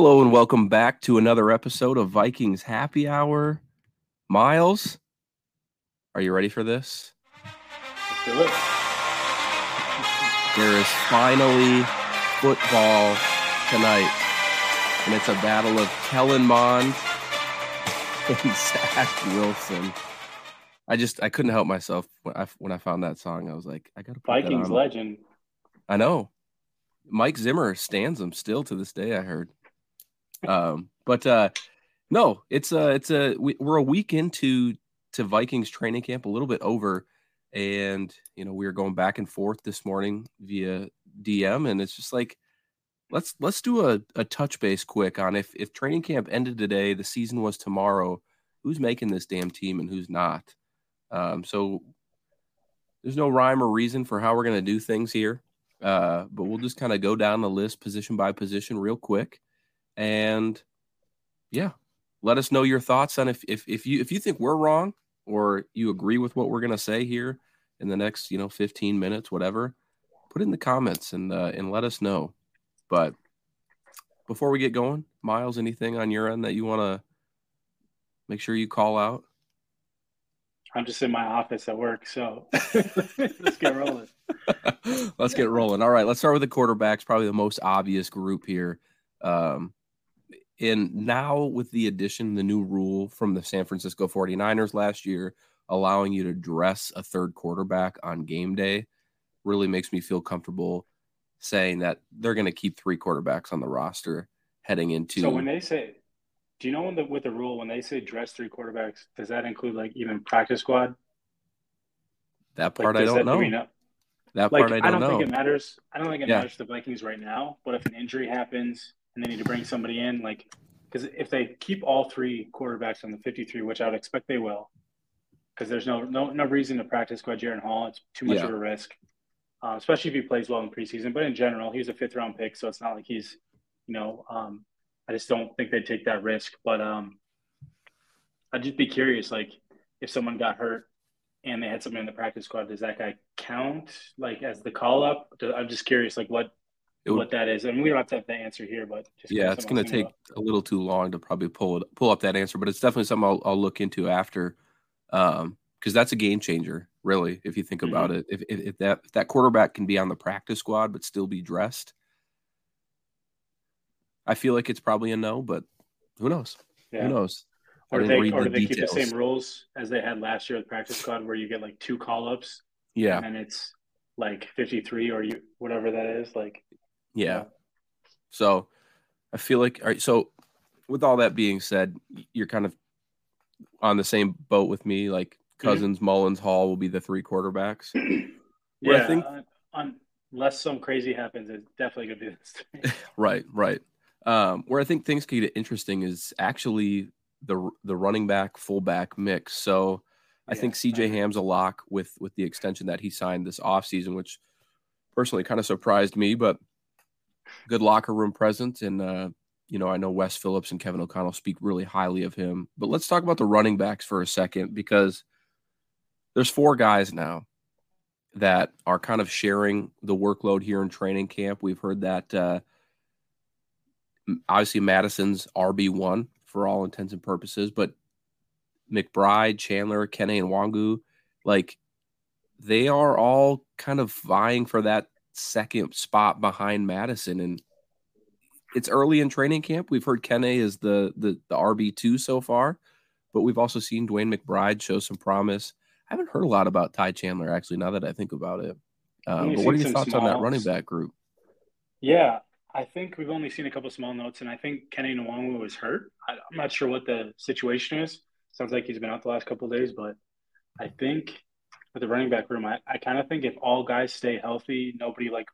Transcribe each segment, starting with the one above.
Hello and welcome back to another episode of Vikings Happy Hour. Myles, are you ready for this? Let's do it. There is finally football tonight, and it's a battle of Kellen Mond and Zach Wilson. I just I couldn't help myself when I when I found that song. I was like, I gotta Vikings legend. I know. Mike Zimmer stands him still to this day. I heard. Um, but uh, no, it's a it's a we, we're a week into to Vikings training camp, a little bit over, and you know we were going back and forth this morning via DM, and it's just like let's let's do a, a touch base quick on if if training camp ended today, the season was tomorrow, who's making this damn team and who's not. Um, so there's no rhyme or reason for how we're going to do things here. Uh, but we'll just kind of go down the list position by position real quick. And yeah, let us know your thoughts on if, if, if you, if you think we're wrong or you agree with what we're going to say here in the next, you know, 15 minutes, whatever, put in the comments and, uh, and let us know. But before we get going, Myles, anything on your end that you want to make sure you call out? I'm just in my office at work, so let's get rolling. let's get rolling. All right, let's start with the quarterbacks, probably the most obvious group here. Um, and now with the addition, the new rule from the San Francisco 49ers last year, allowing you to dress a third quarterback on game day, really makes me feel comfortable saying that they're going to keep three quarterbacks on the roster heading into. So when they say, do you know when the with the rule when they say dress three quarterbacks, does that include like even practice squad? that Like, part I don't that- know. know? Uh, that Like part I don't, know. think it matters. I don't think it Yeah. matters to the Vikings right now. But if an injury happens and they need to bring somebody in, like because if they keep all three quarterbacks on the 53, which I would expect they will, because there's no no no reason to practice squad Jaren Hall. It's too much Yeah. of a risk, uh, especially if he plays well in preseason. But in general, he's a fifth round pick, so it's not like he's, you know, um, I just don't think they'd take that risk. But um, I'd just be curious, like if someone got hurt and they had someone in the practice squad, does that guy count like as the call up? I'm just curious, like what would- what that is, and we don't have to have the answer here, but just yeah, it's going to take a little too long to probably pull it pull up that answer, but it's definitely something I'll, I'll look into after, um, because that's a game changer, really, if you think Mm-hmm. about it. If, if if that if that quarterback can be on the practice squad but still be dressed, I feel like it's probably a no, but who knows? about. Who knows? Or they or the do they keep the same rules as they had last year with practice squad, where you get like two call ups, Yeah, and it's like 53 or you whatever that is, like yeah. So I feel like all right. So with all that being said, you're kind of on the same boat with me. Like Mm-hmm. Cousins, Mullens, Hall will be the three quarterbacks. Where I yeah. think- un- unless some crazy happens, it's definitely gonna be this. Right, right. Um, where I think things could get interesting is actually the the running back fullback mix. So I Yeah, think CJ agree. Ham's a lock with with the extension that he signed this offseason, which personally kind of surprised me, but good locker room presence. And uh, you know, I know Wes Phillips and Kevin O'Connell speak really highly of him. But let's talk about the running backs for a second because there's four guys now that are kind of sharing the workload here in training camp. We've heard that uh, obviously Mattison's RB one for all intents and purposes, but McBride, Chandler, Kene, and Nwangwu, like they are all kind of vying for that second spot behind Mattison. And it's early in training camp. We've heard Kene is the the, the RB two so far, but we've also seen DeWayne McBride show some promise. I haven't heard a lot about Ty Chandler actually. Now that I think about it, um, but what are your thoughts on that running back group? Yeah, I think we've only seen a couple small notes, and I think Kene Nwangwu was hurt. I, I'm not sure what the situation is. Sounds like he's been out the last couple of days, but I think with the running back room, I, I kind of think if all guys stay healthy, nobody like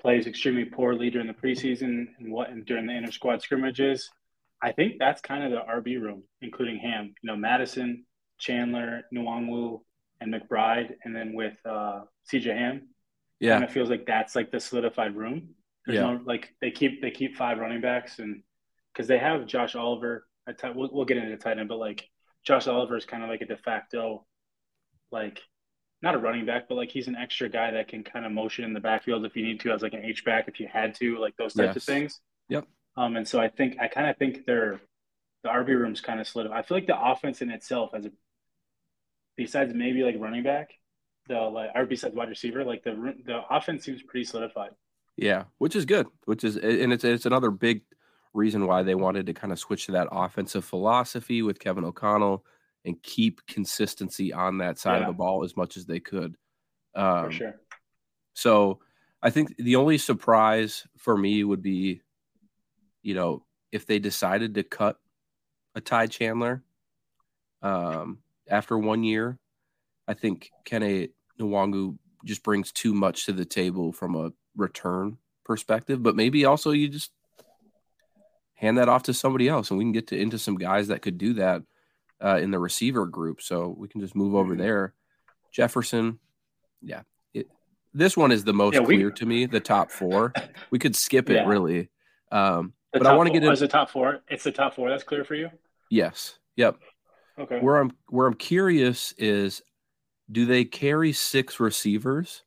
plays extremely poorly during the preseason and what and during the inter squad scrimmages, I think that's kind of the RB room, including Ham. You know, Mattison, Chandler, Nwangwu, and McBride, and then with uh, CJ Ham Yeah, kind of feels like that's like the solidified room. There's Yeah. no like they keep they keep five running backs and because they have Josh Oliver. I t- we'll, we'll get into tight end, but like Josh Oliver is kind of like a de facto, like not a running back, but like he's an extra guy that can kind of motion in the backfield if you need to, as like an H back if you had to, like those types of things. Yep. Um, and so I think I kind of think they're the RB room's kind of slid. I feel like the offense in itself, as a besides maybe like running back, the like or besides wide receiver, like the the offense seems pretty solidified. Yeah, which is good. Which is and it's it's another big reason why they wanted to kind of switch to that offensive philosophy with Kevin O'Connell and keep consistency on that side yeah. of the ball as much as they could. Um, for sure. So I think the only surprise for me would be, you know, if they decided to cut a Ty Chandler um, after one year. I think Kene Nwangwu just brings too much to the table from a return perspective, but maybe also you just hand that off to somebody else and we can get to into some guys that could do that uh, in the receiver group. So we can just move over mm-hmm. there. Jefferson, yeah. It, this one is the most yeah, we, clear to me, the top four. We could skip it yeah. really. Um, but I want to get into as a top four. It's the top four. That's clear for you. Yes. Yep. Okay. Where I'm where I'm curious is do they carry six receivers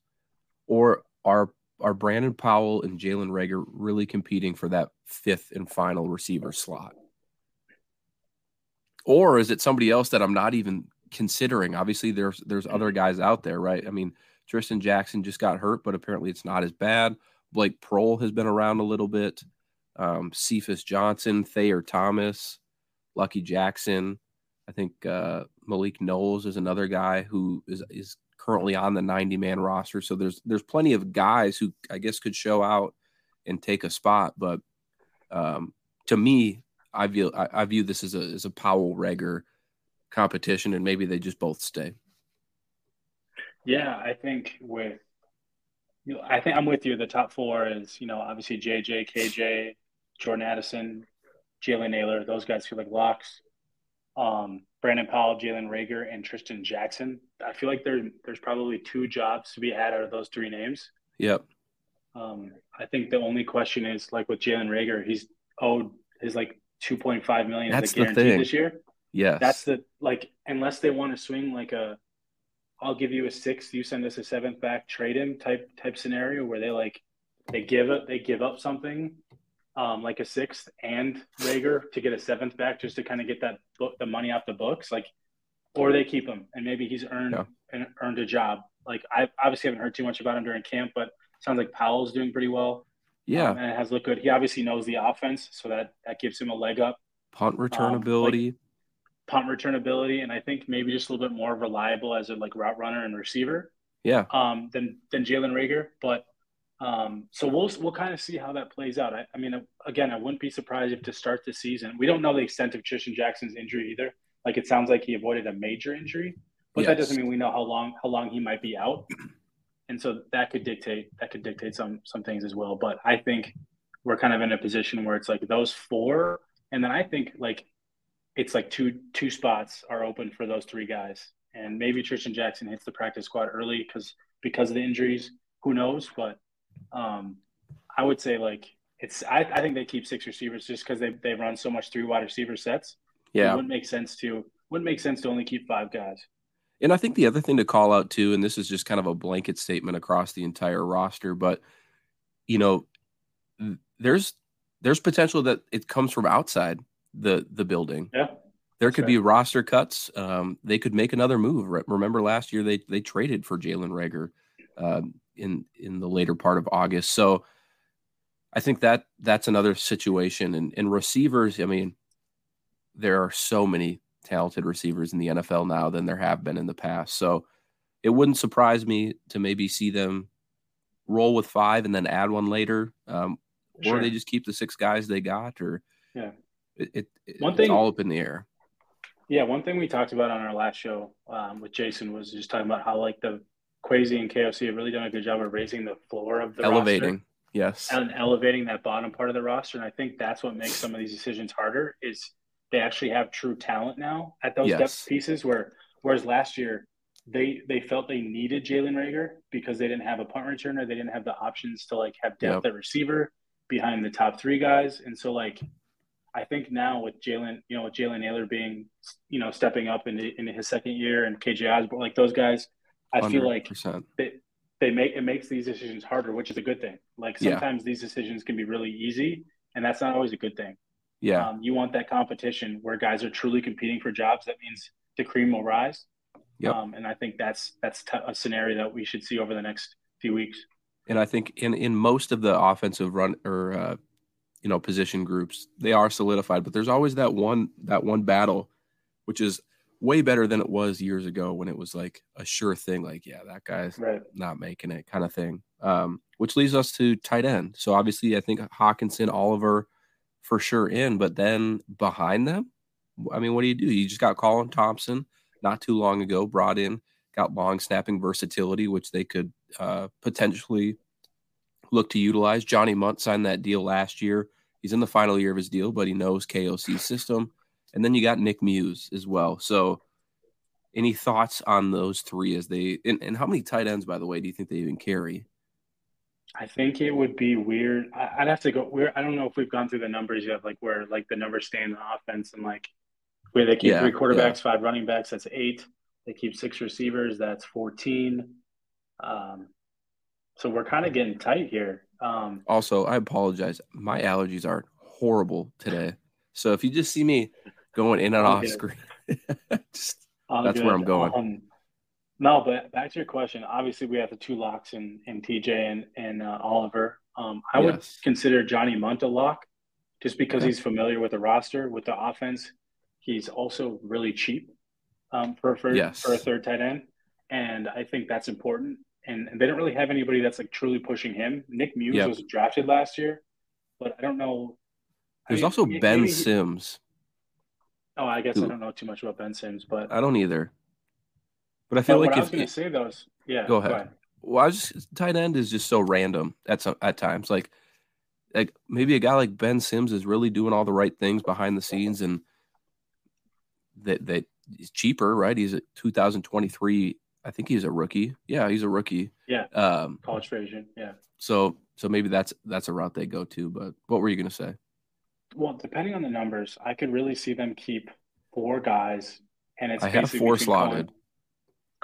or are are Brandon Powell and Jalen Reagor really competing for that fifth and final receiver slot? Or is it somebody else that I'm not even considering? Obviously, there's there's other guys out there, right? I mean, Trishton Jackson just got hurt, but apparently it's not as bad. Blake Proehl has been around a little bit. Um, Cephus Johnson, Thayer Thomas. Lucky Jackson. I think uh, Malik Knowles is another guy who is is currently on the 90 man roster. So there's there's plenty of guys who I guess could show out and take a spot. But um, to me, I view I, I, view this as a as a Powell Reagor competition, and maybe they just both stay. Yeah, I think with you know, I think I'm with you. The top four is you know obviously JJ, KJ, Jordan Addison, Jalen Nailor. Those guys feel like locks. Um, Brandon Powell, Jalen Reagor, and Trishton Jackson. I feel like there, there's probably two jobs to be had out of those three names. Yep. Um, I think the only question is like with Jalen Reagor, he's owed his like 2.5 million That's as a guarantee this year. Yes. That's the like unless they want to swing like a I'll give you a sixth, you send us a seventh back, trade him type type scenario where they like they give up they give up something um, like a sixth and Reagor to get a seventh back just to kind of get that book, the money off the books, like, or they keep him and maybe he's earned yeah. and earned a job. Like I obviously haven't heard too much about him during camp, but sounds like Powell's doing pretty well. Yeah, um, and it has looked good. He obviously knows the offense, so that that gives him a leg up. Punt return um, ability. Like, punt return ability, and I think maybe just a little bit more reliable as a like route runner and receiver. Yeah. Um, than than Jalen Reagor, but um, so we'll we'll kind of see how that plays out. I, I, mean, again, I wouldn't be surprised if to start the season, we don't know the extent of Trishton Jackson's injury either. Like it sounds like he avoided a major injury, but yes. that doesn't mean we know how long how long he might be out. And so that could dictate that could dictate some some things as well. But I think we're kind of in a position where it's like those four, and then I think like it's like two two spots are open for those three guys, and maybe Trishton Jackson hits the practice squad early because because of the injuries. Who knows? But um, I would say like it's I, I think they keep six receivers just because they they run so much three wide receiver sets. Yeah, it wouldn't make sense to wouldn't make sense to only keep five guys. And I think the other thing to call out too, and this is just kind of a blanket statement across the entire roster, but you know, there's there's potential that it comes from outside the the building. Yeah. There could right. be roster cuts. Um, they could make another move. Remember last year they they traded for Jalen Reagor Um, in in the later part of August. So I think that that's another situation. And, and receivers, I mean, there are so many talented receivers in the NFL now than there have been in the past. So it wouldn't surprise me to maybe see them roll with five and then add one later, um, sure. or they just keep the six guys they got, or yeah, it, it one thing all up in the air. Yeah, one thing we talked about on our last show um, with Jason was just talking about how like the Kwesi and KOC have really done a good job of raising the floor of the elevating. Roster yes, and elevating that bottom part of the roster. And I think that's what makes some of these decisions harder. Is they actually have true talent now at those yes. depth pieces. Where whereas last year they they felt they needed Jalen Reagor because they didn't have a punt returner, they didn't have the options to like have depth yep. at receiver behind the top three guys, and so like. I think now with Jalen, you know, with Jalen Nailor being, you know, stepping up into, into his second year and KJ Osborn, like those guys, I 100%. feel like they, they make it makes these decisions harder, which is a good thing. Like sometimes yeah. these decisions can be really easy, and that's not always a good thing. Yeah. Um, you want that competition where guys are truly competing for jobs. That means the cream will rise. Yep. Um, and I think that's that's t- a scenario that we should see over the next few weeks. And I think in in most of the offensive run or uh, you know position groups, they are solidified. But there's always that one that one battle, which is way better than it was years ago when it was like a sure thing. Like, yeah, that guy's Right. not making it, kind of thing. Um, which leads us to tight end. So obviously, I think Hockenson, Oliver, for sure in. But then behind them, I mean, what do you do? You just got Colin Thompson not too long ago, brought in, got long snapping versatility, which they could uh, potentially look to utilize. Johnny Mundt signed that deal last year. He's in the final year of his deal, but he knows KOC's system. And then you got Nick Muse as well. So, any thoughts on those three as they and, and how many tight ends, by the way, do you think they even carry? I think it would be weird. I, I'd have to go. We're, I don't know if we've gone through the numbers yet, like where like the numbers stay in the offense and like where they keep Yeah, three quarterbacks, five running backs. That's eight. They keep six receivers. That's fourteen. Um, so we're kind of getting tight here. Um, Also, I apologize. My allergies are horrible today. So if you just see me going in and off good. screen, just That's where I'm going. Um, no, but back to your question. Obviously, we have the two locks in in TJ and and uh, Oliver. Um, I would consider Johnny Mundt a lock, just because Okay. he's familiar with the roster, with the offense. He's also really cheap um, for for, Yes. for a third tight end, and I think that's important. And, and they don't really have anybody that's like truly pushing him. Nick Muse Yep. was drafted last year, but I don't know. I there's mean, also Ben he- Sims. Oh, I guess I don't know too much about Ben Sims, but I don't either. But I feel but like I was if going to say is, yeah, Go ahead. well, I just tight end is just so random at some at times. Like like maybe a guy like Ben Sims is really doing all the right things behind the scenes and that that he's cheaper, right? He's a 2023. I think he's a rookie. Yeah, he's a rookie. Yeah. Um college free agent. Yeah. so so maybe that's that's a route they go to, but what were you going to say? Well, depending on the numbers, I could really see them keep four guys, and it's I have four slotted. Colin,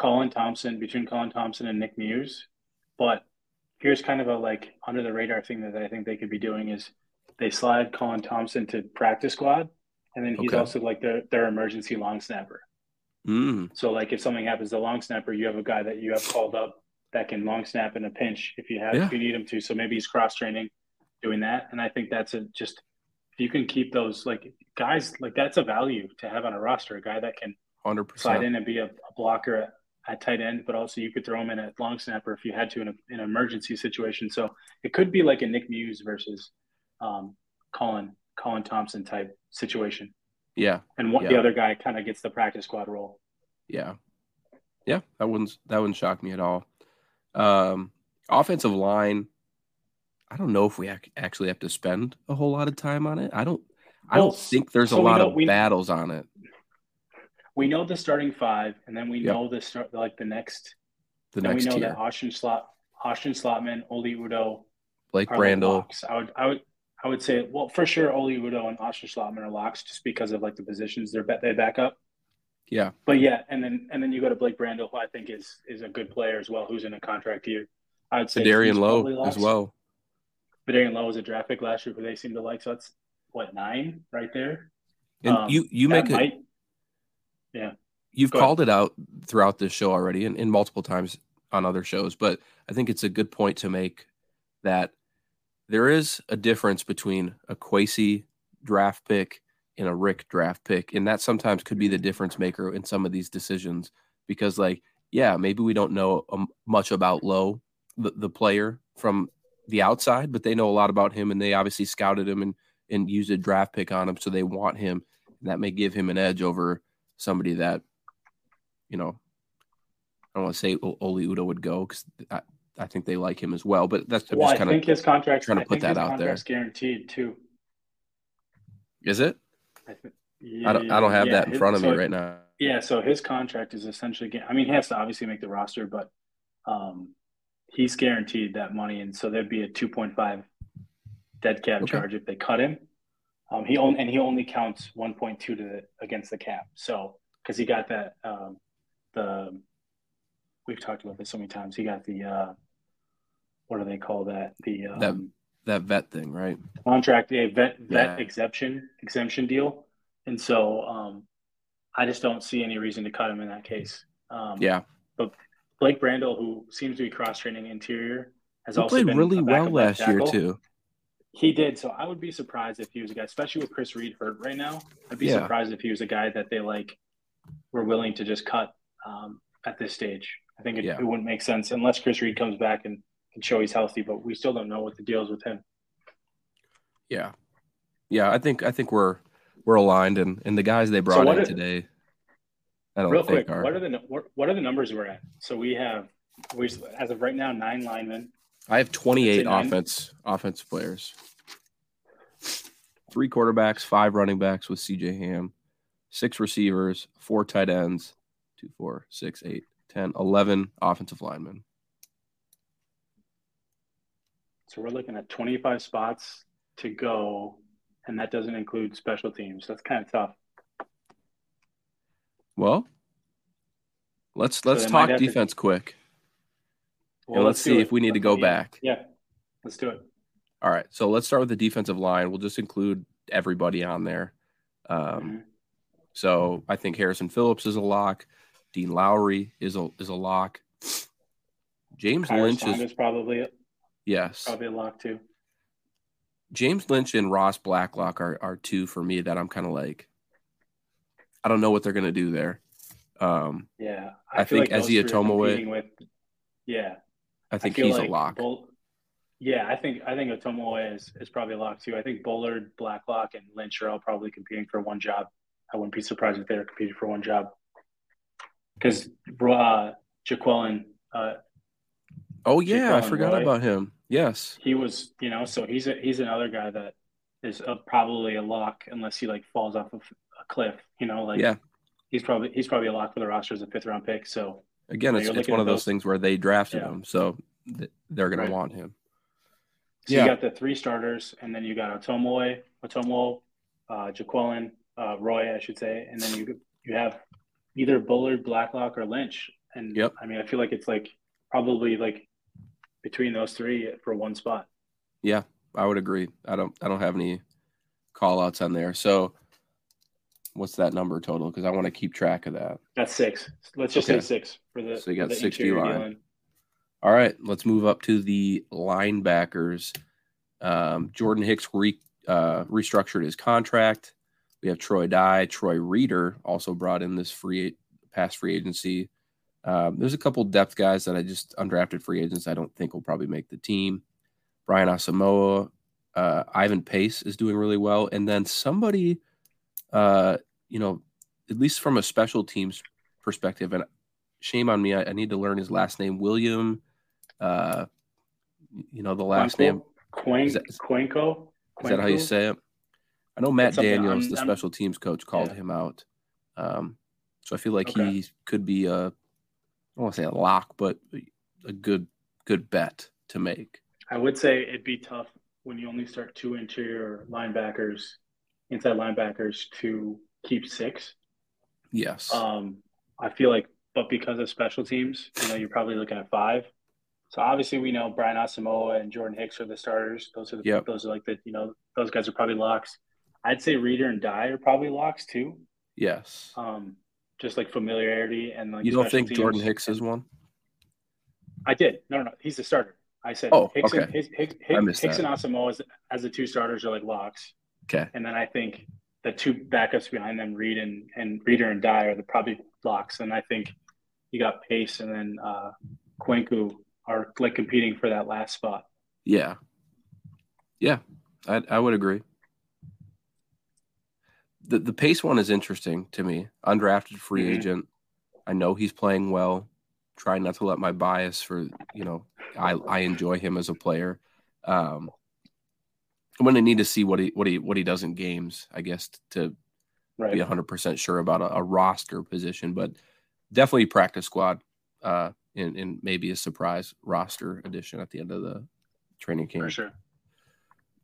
Colin Thompson between Colin Thompson and Nick Muse. But here's kind of a like under the radar thing that I think they could be doing is they slide Colin Thompson to practice squad, and then he's Okay. also like their their emergency long snapper. Mm, So like if something happens to long snapper, you have a guy that you have called up that can long snap in a pinch if you have Yeah. if you need him to. So maybe he's cross training doing that. And I think that's a just if you can keep those like guys like that's a value to have on a roster, a guy that can 100%. slide in and be a, a blocker at, tight end, but also you could throw him in at long snapper if you had to in, a, in an emergency situation. So it could be like a Nick Muse versus um, Colin Colin Thompson type situation. Yeah. And one, the other guy kind of gets the practice squad role. Yeah. Yeah, that wouldn't that wouldn't shock me at all. Um offensive line I don't know if we ac- actually have to spend a whole lot of time on it. I don't I don't think there's so a lot of battles on it. We know the starting five, and then we Yep. know the start like the next. The next we know tier. that Austin Slot, Austin Schlottmann, Oli Udoh Blake Brandel. I would, I would, I would say, well, for sure, Oli Udoh and Austin Schlottmann are locks just because of like the positions they're bet they back up. Yeah. But yeah, and then and then you go to Blake Brandel, who I think is is a good player as well, who's in a contract year. I'd say Vederian Lowe as well. Vederian Lowe was a draft pick last year, who they seem to like. So that's what nine right there. And Um, you you make a might, you've go ahead. called it out throughout this show already and, and multiple times on other shows, but I think it's a good point to make that there is a difference between a Kwesi draft pick and a Rick draft pick. And that sometimes could be the difference maker in some of these decisions because, like, yeah, maybe we don't know um, much about Lowe, the, the player from the outside, but they know a lot about him and they obviously scouted him and, and used a draft pick on him. So they want him. And that may give him an edge over somebody that, you know, I don't want to say Oli Udoh would go because I, I think they like him as well. But that's I'm well, just kind of think his contract. trying to I put that out there. guaranteed too. is it? I, think, I don't I don't have yeah, that in front of me right now. Yeah, so his contract is essentially. I mean, he has to obviously make the roster, but um, he's guaranteed that money, and so there'd be a two point five dead cap Okay. charge if they cut him. Um, he only and he only counts one point two to the against the cap. So because he got that um, the we've talked about this so many times. He got the uh, what do they call that? The um, That that vet thing, right? contract a vet vet Yeah. exemption exemption deal, and so um, I just don't see any reason to cut him in that case. Um, Yeah, but Blake Brandel, who seems to be cross training interior, has he also played been really well last year too. He did, so I would be surprised if he was a guy, especially with Chris Reed hurt right now. I'd be Yeah. surprised if he was a guy that they like were willing to just cut um, at this stage. I think it, Yeah. it wouldn't make sense unless Chris Reed comes back and can show he's healthy, but we still don't know what the deal is with him. Yeah, yeah. I think I think we're we're aligned, and and the guys they brought what in are- today, I don't Real think quick, are. what are the what, what are the numbers we're at? So we have we as of right now nine linemen. I have 28 Say nine. offense offense players. Three quarterbacks, five running backs with CJ Ham, six receivers, four tight ends, two, four, six, eight, 10, 11 offensive linemen. So we're looking at 25 spots to go, and that doesn't include special teams. That's kind of tough. Well, let's let's might talk have to- defense quick. Well, and let's do see it. if we need to go back. Yeah, let's do it. All right. So let's start with the defensive line. We'll just include everybody on there. Um, Mhm. So I think Harrison Phillips is a lock. Dean Lowry is a is a lock. James Lynch Saunders is probably yes. probably a lock too. James Lynch and Ross Blacklock are are two for me that I'm kind of like I don't know what they're gonna do there. Um, Yeah, I feel think those Ezia three are Tomaway- With, yeah, I think feel he's like a lock. Yeah, I think I think Otomewo is is probably a lock too. I think Bullard, Blacklock, and Lynch are all probably competing for one job. I wouldn't be surprised if they're competing for one job because uh, Jaquelin, uh, oh yeah, I forgot Roy. about him. Yes. he was you know so he's a, he's another guy that is a, probably a lock unless he like falls off of a cliff. You know, like Yeah. he's probably he's probably a lock for the roster as a fifth round pick. So Again, it's you're it's one of those those- things where they drafted Yeah. him, so th- they're gonna want him. So Yeah. you got the three starters, and then you got Otomewo, Otomo, uh, Jaquelin, uh, Roy, I should say, and then you you have either Bullard, Blacklock, or Lynch. And Yep. I mean, I feel like it's like probably like between those three for one spot. Yeah, I would agree. I don't I don't have any call outs on there. So what's that number total? Because I want to keep track of that. That's six. Let's just Okay. say six for the. So you got 60 interior line. All right, let's move up to the linebackers. Um, Jordan Hicks re, uh, restructured his contract. We have Troy Dye, Troy Reeder also brought in this free past free agency. Um, there's a couple depth guys that I just undrafted free agents I don't think will probably make the team. Brian Asamoah, uh, Ivan Pace is doing really well, and then somebody, uh, you know, at least from a special teams perspective, and shame on me, I, I need to learn his last name, William. Uh, you know the last name. Quank, Is that- Quanko. Is that how you say it? I know Matt Daniels, I'm- the I'm- special teams coach, called Yeah. him out. Um, so I feel like Okay. he could be a, I don't want to say a lock, but a good good bet to make. I would say it'd be tough when you only start two interior linebackers, inside linebackers, to keep six. Yes. Um, I feel like, but because of special teams, you know, you're probably looking at five. So obviously, we know Brian Asamoah and Jordan Hicks are the starters. Those are the, Yep. those are like the you know those guys are probably locks. I'd say Reeder and Dye are probably locks too. yes. Um, just like familiarity and like you don't think Jordan. Hicks is one? I did. No, no, no. He's the starter. I said Oh, Hicks, and, okay. Hicks, Hicks, I Hicks, Hicks and Asamoah as, as the two starters are like locks. Okay. And then I think the two backups behind them, Reed and, and Reeder and Dye, are the probably locks. And I think you got Pace and then uh, Kwenkeu are like competing for that last spot. Yeah. Yeah, I, I would agree. The the pace one is interesting to me. Undrafted free Mhm. agent. I know he's playing well. Trying not to let my bias for you know I I enjoy him as a player. Um, I'm gonna need to see what he what he what he does in games. I guess to Right. be 100 percent sure about a, a roster position, but definitely practice squad. Uh, and, and maybe a surprise roster addition at the end of the training camp. For sure.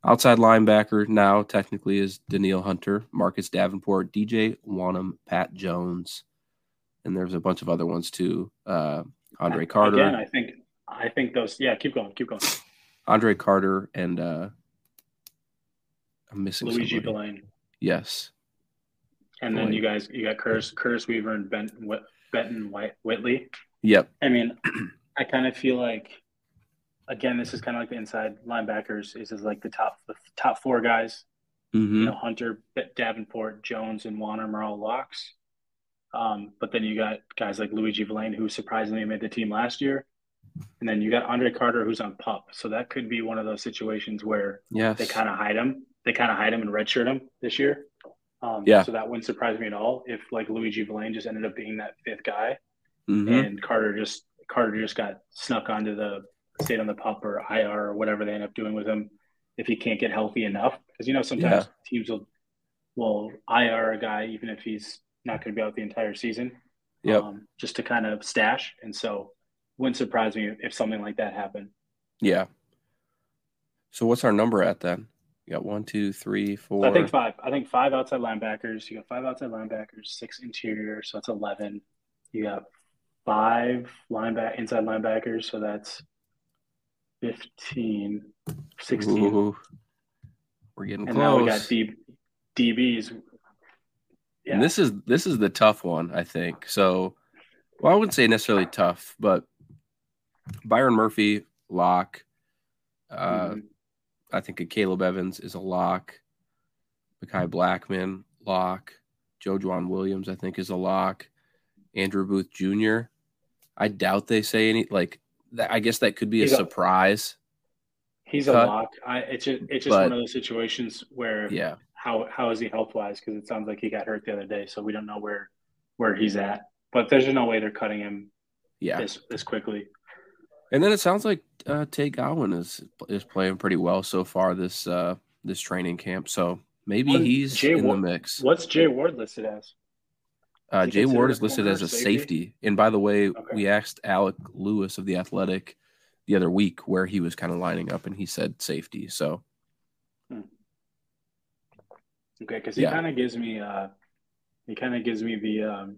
Outside linebacker now technically is Danielle Hunter, Marcus Davenport, DJ Wonnum, Pat Jones, and there's a bunch of other ones too. Uh, Andre Carter. Again, I think I think those. Yeah, keep going. Keep going. Andre Carter and uh I'm missing Luiji somebody. Vilain. Yes. And then Vilain. you guys, you got Curtis, Curtis Weaver and Ben, Benton White, Whitley. Yep. I mean, I kind of feel like, again, this is kind of like the inside linebackers. Is is like the top the top four guys. hmm You know, Hunter, Davenport, Jones, and Wonnum are all locks. Um, but then you got guys like Luiji Vilain, who surprisingly made the team last year. And then you got Andre Carter, who's on pup. So that could be one of those situations where Yes. they kind of hide him. They kind of hide him and redshirt him this year. Um, Yeah. So that wouldn't surprise me at all if like Luiji Vilain just ended up being that fifth guy, Mhm. and Carter just Carter just got snuck onto the stayed on the pup or IR or whatever they end up doing with him if he can't get healthy enough. Because you know sometimes Yeah. teams will will IR a guy even if he's not going to be out the entire season. Yeah. Um, just to kind of stash, and so wouldn't surprise me if something like that happened. Yeah. So what's our number at then? You got one, two, three, four. I think five. I think five outside linebackers. You got five outside linebackers, six interior, so that's eleven. You got five lineback inside linebackers, so that's 15, 16. Ooh, we're getting and close. now we got D, DBs. Yeah, And this is this is the tough one, I think. So, well, I wouldn't say necessarily tough, but Byron Murphy lock. Uh, Mhm. I think a Caleb Evans is a lock. Mekhi hmm. Blackmon lock. Joejuan Williams, I think, is a lock. Andrew Booth Jr. I doubt they say any like. That, I guess that could be a He's a- surprise. he's a lock. I it's just it's just But- one of those situations where Yeah, how how is he health wise? Because it sounds like he got hurt the other day, so we don't know where where he's at. But there's no way they're cutting him yeah. this this quickly. And then it sounds like uh, Tay Gowan is is playing pretty well so far this uh, this training camp. So maybe Well, he's Jay in Wa- the mix. What's Jay Ward listed as? Uh, Jay Ward is listed as a safety? safety. And by the way, Okay. we asked Alec Lewis of the Athletic the other week where he was kind of lining up, and he said safety. So Okay, because he Yeah. kind of gives me uh, he kind of gives me the um,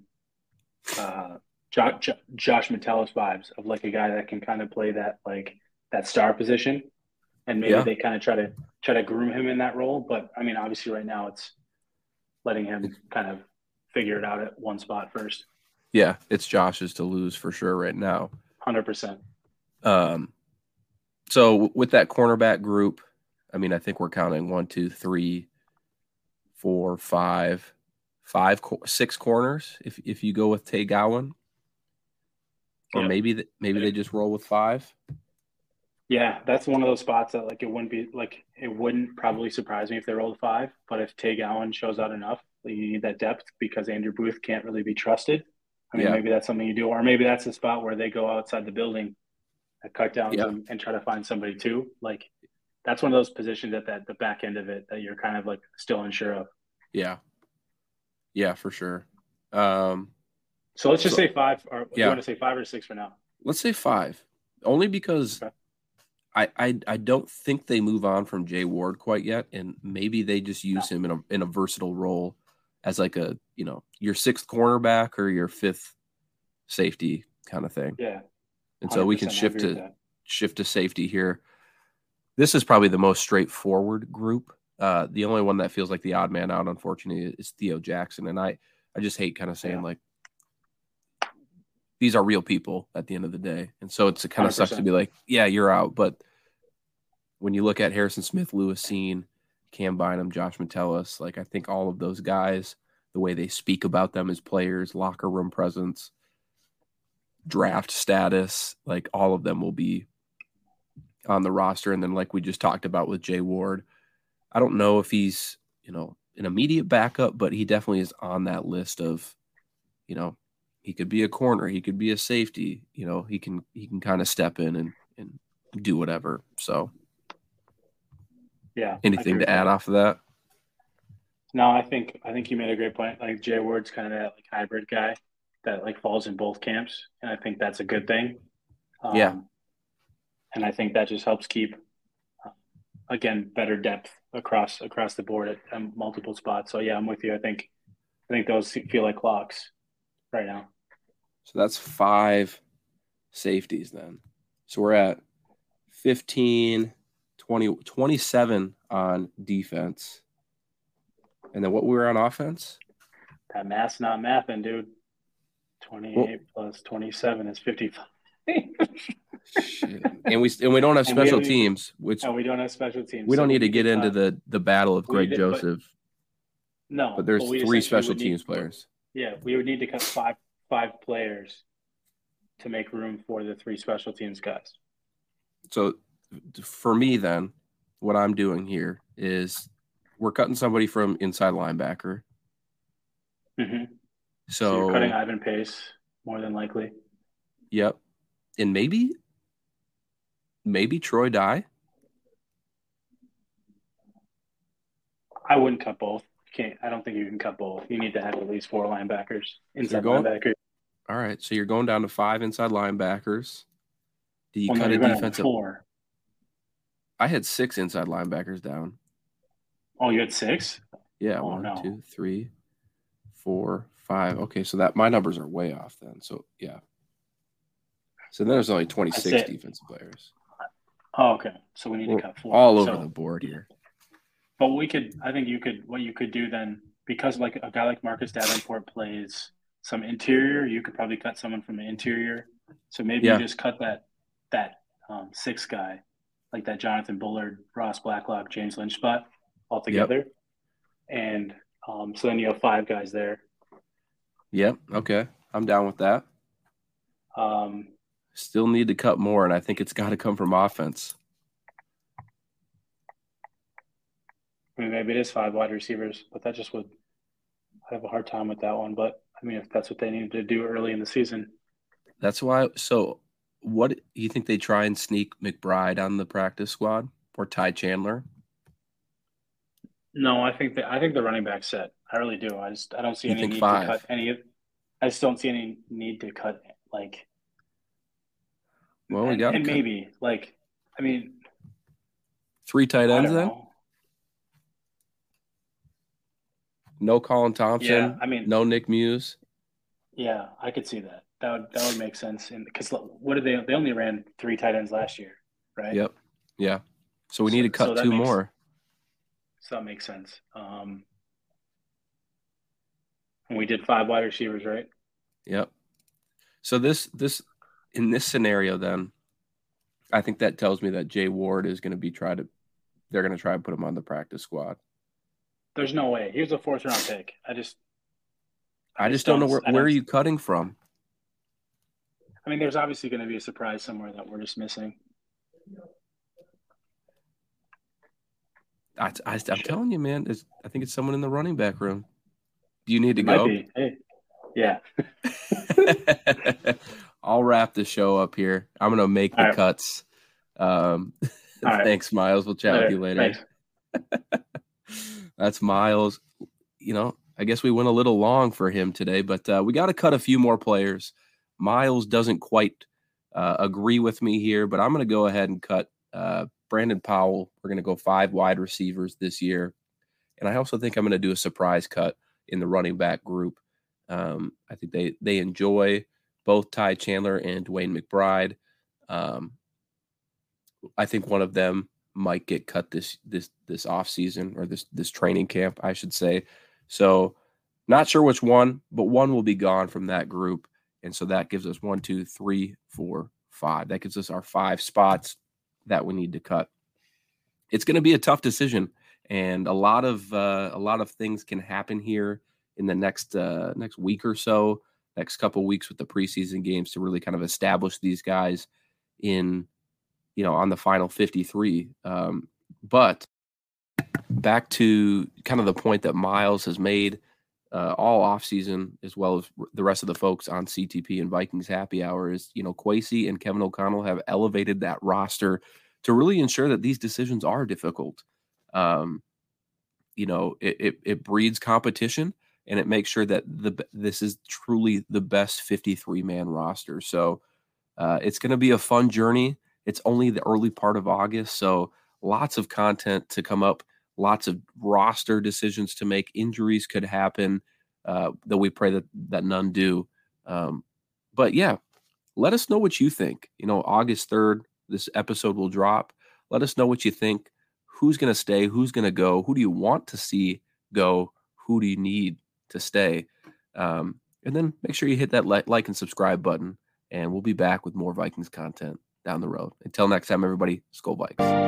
uh, jo- jo- Josh Metellus vibes of like a guy that can kind of play that like that star position, and maybe Yeah. they kind of try to try to groom him in that role. But I mean, obviously, right now it's letting him kind of figure it out at one spot first. yeah, it's Josh's to lose for sure right now. Hundred percent. Um, so w- with that cornerback group, I mean, I think we're counting one, two, three, four, five, five, six corners. If if you go with Tay Gowan, or Yep. maybe th- maybe they just roll with five. Yeah, that's one of those spots that like it wouldn't be like it wouldn't probably surprise me if they rolled five, but if Tay Gowan shows out enough, like, you need that depth because Andrew Booth can't really be trusted. I mean, Yeah. maybe that's something you do, or maybe that's the spot where they go outside the building, cut downs, Yeah. and, and try to find somebody too. Like that's one of those positions at that the back end of it that you're kind of like still unsure of. Yeah, yeah, for sure. Um, So let's just So- say five, or Yeah. you want to say five or six for now? let's say five, only because Okay. I, I I don't think they move on from Jay Ward quite yet, and maybe they just use him in a in a versatile role as like a you know your sixth cornerback or your fifth safety kind of thing. Yeah, And so we can shift to shift to safety here. This is probably the most straightforward group. Uh, the only one that feels like the odd man out, unfortunately, is Theo Jackson, and I I just hate kind of saying Yeah. like these are real people at the end of the day, and so it's it kind of sucks to be like, yeah, you're out, but when you look at Harrison Smith, Lewis Cine, Cam Bynum, Josh Metellus, like I think all of those guys, the way they speak about them as players, locker room presence, draft status, like all of them will be on the roster. And then, like we just talked about with Jay Ward, I don't know if he's, you know, an immediate backup, but he definitely is on that list of, you know, he could be a corner, he could be a safety, you know, he can he can kind of step in and and do whatever. So Yeah. Anything to add off of that? No, I think I think you made a great point. Like Jay Ward's kind of that like hybrid guy that like falls in both camps, and I think that's a good thing. Um, Yeah. and I think that just helps keep uh, again better depth across across the board at um, multiple spots. So yeah, I'm with you. I think I think those feel like clocks right now. So that's five safeties then. So we're at 15, 20, 27 on defense. And then what we were on offense? That math's not mathing, dude. 28 well, plus 27 is 55. And we and we don't have special we teams, which we don't have special teams. We so don't need to get into the the battle of Greg did, Joseph. But, no, but there's but three special teams need, players. Yeah, we would need to cut five five players to make room for the three special teams guys. So, for me, then, what I'm doing here is we're cutting somebody from inside linebacker. Mm-hmm. So, so you're cutting Ivan Pace more than likely. Yep, and maybe, maybe Troy Dye. I wouldn't cut both. Can't. I don't think you can cut both. You need to have at least four linebackers inside going, linebackers. All right, so you're going down to five inside linebackers. Do you well, cut no, a defensive? Four. I had six inside linebackers down. Oh, you had six? Yeah, oh, one, no. two, three, four, five. Okay, so that my numbers are way off then. So yeah. So then there's only 26 defensive players. Oh, okay. So we need We're to cut four. All over so, the board here. But we could I think you could what you could do then because like a guy like Marcus Davenport plays some interior, you could probably cut someone from the interior. So maybe yeah. you just cut that that um, six guy, like that Jonathan Bullard, Ross Blacklock, James Lynch spot all together. Yep. And um, so then you have five guys there. Yep. Okay. I'm down with that. Um, Still need to cut more, and I think it's got to come from offense. I mean, maybe it is five wide receivers, but that just would I have a hard time with that one. But I mean, if that's what they needed to do early in the season, that's why. So, what you think they try and sneak McBride on the practice squad or Ty Chandler? No, I think that I think the running back set. I really do. I just I don't see you any need five? to cut any. Of I just don't see any need to cut like. Well, we got and, and maybe like I mean, three tight ends then. Know. No Colin Thompson. Yeah, I mean, no Nick Muse. Yeah, I could see that. That would that would make sense. And because what did they? They only ran three tight ends last year, right? Yep. Yeah. So we so, need to cut so two makes, more. So that makes sense. Um, and we did five wide receivers, right? Yep. So this this in this scenario, then, I think that tells me that Jay Ward is going to be try to. They're going to try and put him on the practice squad. There's no way. Here's a fourth round pick. I just I, I just don't, don't know where, where are you cutting from? I mean, there's obviously going to be a surprise somewhere that we're just missing. I, I, am telling you, man. I think it's someone in the running back room. Do you need to it go? Hey. Yeah. I'll wrap the show up here. I'm going to make the right. cuts. Um, thanks, Myles. We'll chat with you later. That's Myles. You know, I guess we went a little long for him today, but uh, we got to cut a few more players. Myles doesn't quite uh, agree with me here, but I'm going to go ahead and cut uh, Brandon Powell. We're going to go five wide receivers this year. And I also think I'm going to do a surprise cut in the running back group. Um, I think they they enjoy both Ty Chandler and DeWayne McBride. Um, I think one of them might get cut this this this off season or this this training camp, I should say. So not sure which one, but one will be gone from that group. And so that gives us one, two, three, four, five. That gives us our five spots that we need to cut. It's going to be a tough decision, and a lot of uh, a lot of things can happen here in the next uh, next week or so, next couple weeks with the preseason games to really kind of establish these guys in you know, on the final 53. Um, but back to kind of the point that Myles has made uh, all offseason, as well as the rest of the folks on CTP and Vikings Happy Hour, is, you know, Kwesi and Kevin O'Connell have elevated that roster to really ensure that these decisions are difficult. Um, you know, it, it, it breeds competition and it makes sure that the this is truly the best 53 man roster. So uh, it's going to be a fun journey. It's only the early part of August, so lots of content to come up, lots of roster decisions to make. Injuries could happen, uh, though we pray that that none do. Um, but yeah, let us know what you think. You know, August third, this episode will drop. Let us know what you think. Who's going to stay? Who's going to go? Who do you want to see go? Who do you need to stay? Um, and then make sure you hit that like and subscribe button. And we'll be back with more Vikings content down the road. Until next time, everybody, Skol Vikes.